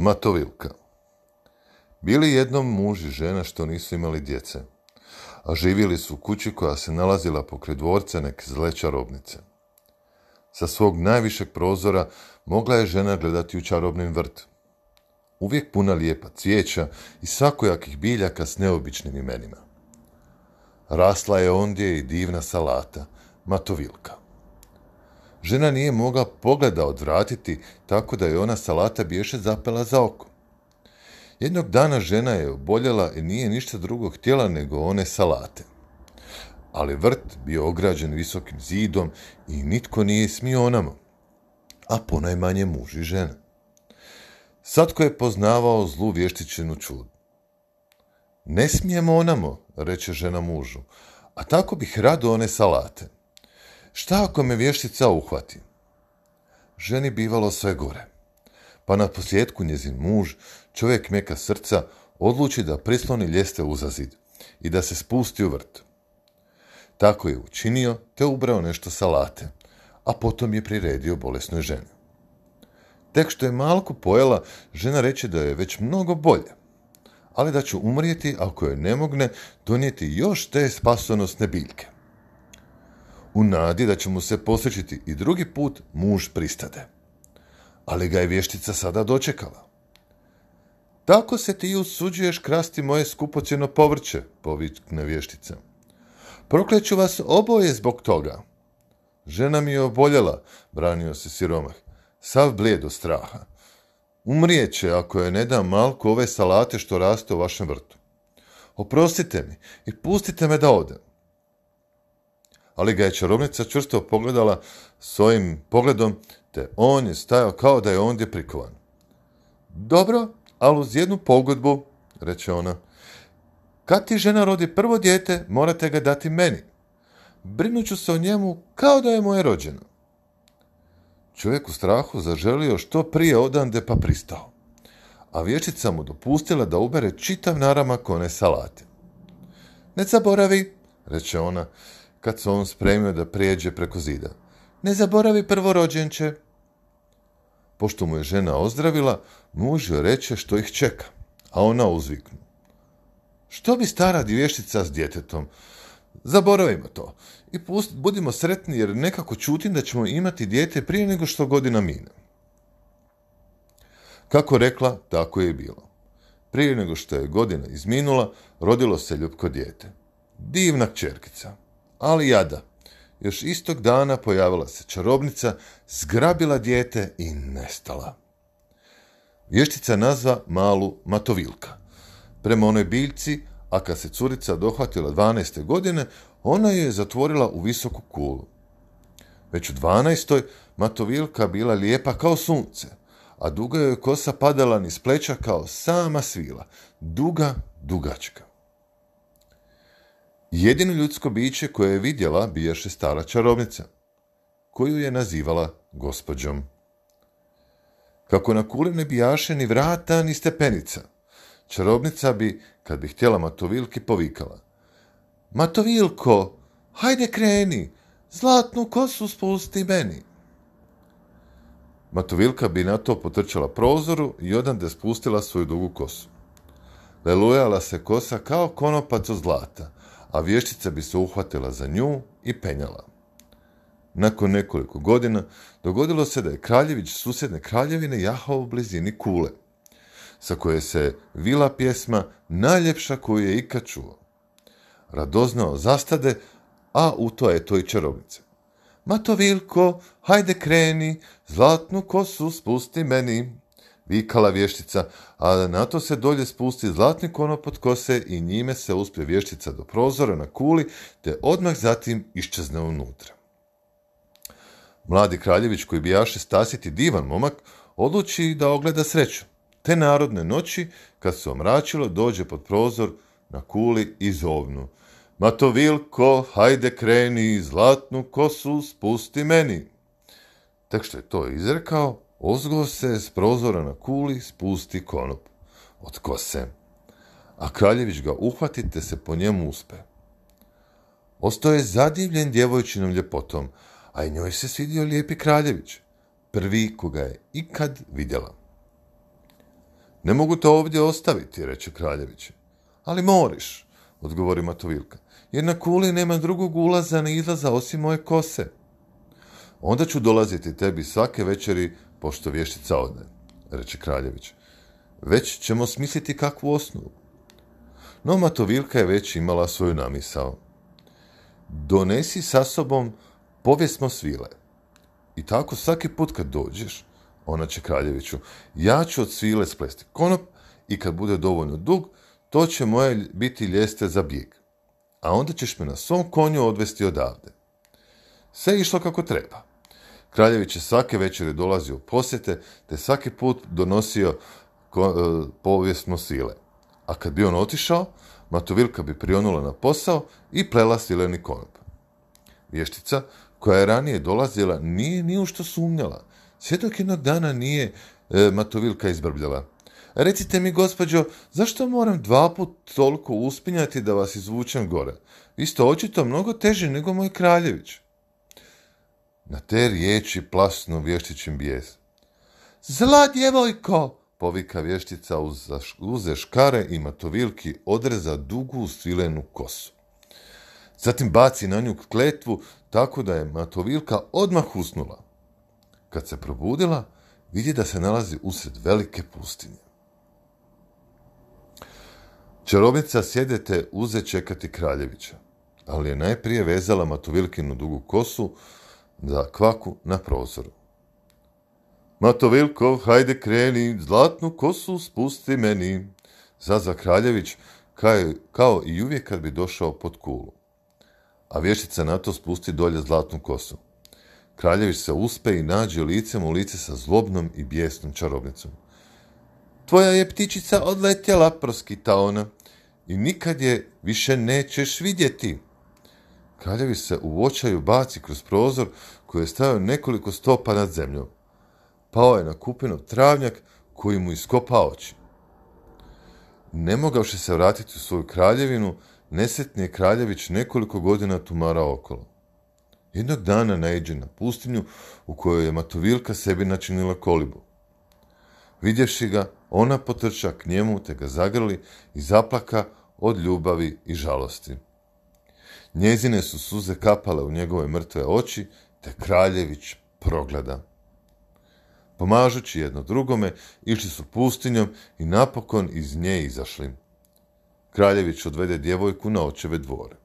Matovilka Bili jednom muž i žena što nisu imali djece, a živjeli su u kući koja se nalazila pokraj dvorca neke zle čarobnice. Sa svog najvišeg prozora mogla je žena gledati u čarobnim vrt. Uvijek puna lijepa cvijeća i svakojakih biljaka s neobičnim imenima. Rasla je ondje i divna salata, matovilka. Žena nije mogla pogleda odvratiti, tako da je ona salata bješe zapela za oko. Jednog dana žena je oboljela i nije ništa drugo htjela nego one salate. Ali vrt bio ograđen visokim zidom i nitko nije smio onamo, a ponajmanje muž i žena. Satko je poznavao zlu vještičinu čud. Ne smijemo onamo, reče žena mužu, a tako bih rado one salate. Šta ako me vještica uhvati? Ženi bivalo sve gore. Pa na posljedku njezin muž, čovjek meka srca, odluči da prisloni ljeste uza zid i da se spusti u vrt. Tako je učinio, te ubrao nešto salate, a potom je priredio bolesnoj ženi. Tek što je malko pojela, žena reče da je već mnogo bolje, ali da će umrijeti ako je ne mogne donijeti još te spasonosne biljke. U nadi da će mu se posjećiti i drugi put muž pristade. Ali ga je vještica sada dočekala. Tako se ti usuđuješ krasti moje skupocjeno povrće, povikne vještica. Prokleću vas oboje zbog toga. Žena mi je oboljela, branio se siromah, sav blijed od straha. Umrijeće ako je ne dam malko ove salate što raste u vašem vrtu. Oprostite mi i pustite me da odem ali ga je čarobnica čvrsto pogledala svojim pogledom, te on je stajao kao da je ondje prikovan. Dobro, ali uz jednu pogodbu, reče ona. Kad ti žena rodi prvo dijete, morate ga dati meni. Brinut ću se o njemu kao da je moje rođeno. Čovjek u strahu zaželio što prije odande pa pristao. A vječica mu dopustila da ubere čitav naramak one salate. Ne zaboravi, reče ona, kad se on spremio da prijeđe preko zida. Ne zaboravi prvorođenče. Pošto mu je žena ozdravila, muž joj reče što ih čeka, a ona uzviknu. Što bi stara dvještica s djetetom? Zaboravimo to i pust, budimo sretni jer nekako čutim da ćemo imati dijete prije nego što godina mine. Kako rekla, tako je bilo. Prije nego što je godina izminula, rodilo se ljubko dijete. Divna čerkica ali jada. Još istog dana pojavila se čarobnica, zgrabila dijete i nestala. Vještica nazva malu Matovilka. Prema onoj biljci, a kad se curica dohvatila 12. godine, ona je zatvorila u visoku kulu. Već u 12. Matovilka bila lijepa kao sunce, a duga joj kosa padala niz pleća kao sama svila, duga, dugačka. Jedino ljudsko biće koje je vidjela bijaše stara čarobnica, koju je nazivala gospođom. Kako na kuli ne bijaše ni vrata ni stepenica, čarobnica bi, kad bi htjela Matovilki, povikala. Matovilko, hajde kreni, zlatnu kosu spusti meni. Matovilka bi na to potrčala prozoru i odande spustila svoju dugu kosu. Lelujala se kosa kao konopac od zlata, a vještica bi se uhvatila za nju i penjala. Nakon nekoliko godina dogodilo se da je kraljević susjedne kraljevine jahao u blizini kule, sa koje se vila pjesma najljepša koju je ikad čuo. Radoznao zastade, a u to je to i čarobnice. Mato Vilko, hajde kreni, zlatnu kosu spusti meni vikala vještica, a na to se dolje spusti zlatni konop od kose i njime se uspije vještica do prozora na kuli, te odmah zatim iščezne unutra. Mladi kraljević koji bijaše stasiti divan momak, odluči da ogleda sreću. Te narodne noći, kad se omračilo, dođe pod prozor na kuli i zovnu. Matovilko, hajde kreni, zlatnu kosu spusti meni. Tek što je to izrekao, Ozgo se s prozora na kuli spusti konop od kose, a kraljević ga uhvati te se po njemu uspe. Ostao je zadivljen djevojčinom ljepotom, a i njoj se svidio lijepi kraljević, prvi koga je ikad vidjela. Ne mogu te ovdje ostaviti, reče kraljević. Ali moriš, odgovori Matovilka, jer na kuli nema drugog ulaza ni izlaza osim moje kose. Onda ću dolaziti tebi svake večeri, pošto vještica ode, reče kraljević. Već ćemo smisliti kakvu osnovu. No Matovilka je već imala svoju namisao. Donesi sa sobom povijesmo svile. I tako svaki put kad dođeš, ona će kraljeviću, ja ću od svile splesti konop i kad bude dovoljno dug, to će moje biti ljeste za bijeg. A onda ćeš me na svom konju odvesti odavde. Sve je išlo kako treba. Kraljević je svake večere dolazio u posjete, te svaki put donosio e, povijesno sile. A kad bi on otišao, Matovilka bi prionula na posao i plela sileni konop. Vještica, koja je ranije dolazila, nije ni u što sumnjala. Sve jednog dana nije e, Matovilka izbrbljala. Recite mi, gospođo, zašto moram dva put toliko uspinjati da vas izvučem gore? Vi ste očito mnogo teži nego moj kraljević. Na te riječi plasnu vještićim bijes. Zla djevojko, povika vještica uz, uze škare i matovilki odreza dugu svilenu kosu. Zatim baci na nju kletvu tako da je matovilka odmah usnula. Kad se probudila, vidi da se nalazi usred velike pustinje. Čarobnica sjedete uze čekati kraljevića, ali je najprije vezala matovilkinu dugu kosu za kvaku na prozoru. Matovilko, hajde kreni, zlatnu kosu spusti meni. Zaza Kraljević, kao, kao i uvijek kad bi došao pod kulu. A vješica na to spusti dolje zlatnu kosu. Kraljević se uspe i nađe licem u lice sa zlobnom i bijesnom čarobnicom. Tvoja je ptičica odletjela, proskita ona, i nikad je više nećeš vidjeti. Kraljević se u očaju baci kroz prozor koji je stavio nekoliko stopa nad zemljom pao je na kupinu travnjak koji mu iskopa oči. Ne se vratiti u svoju kraljevinu, nesretni je kraljević nekoliko godina tumarao okolo. Jednog dana naiđe na pustinju u kojoj je Matovilka sebi načinila kolibu. Vidjevši ga, ona potrča k njemu te ga zagrli i zaplaka od ljubavi i žalosti. Njezine su suze kapale u njegove mrtve oči, te kraljević progleda. Pomažući jedno drugome, išli su pustinjom i napokon iz nje izašli. Kraljević odvede djevojku na očeve dvore.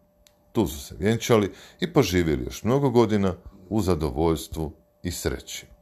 Tu su se vjenčali i poživjeli još mnogo godina u zadovoljstvu i sreći.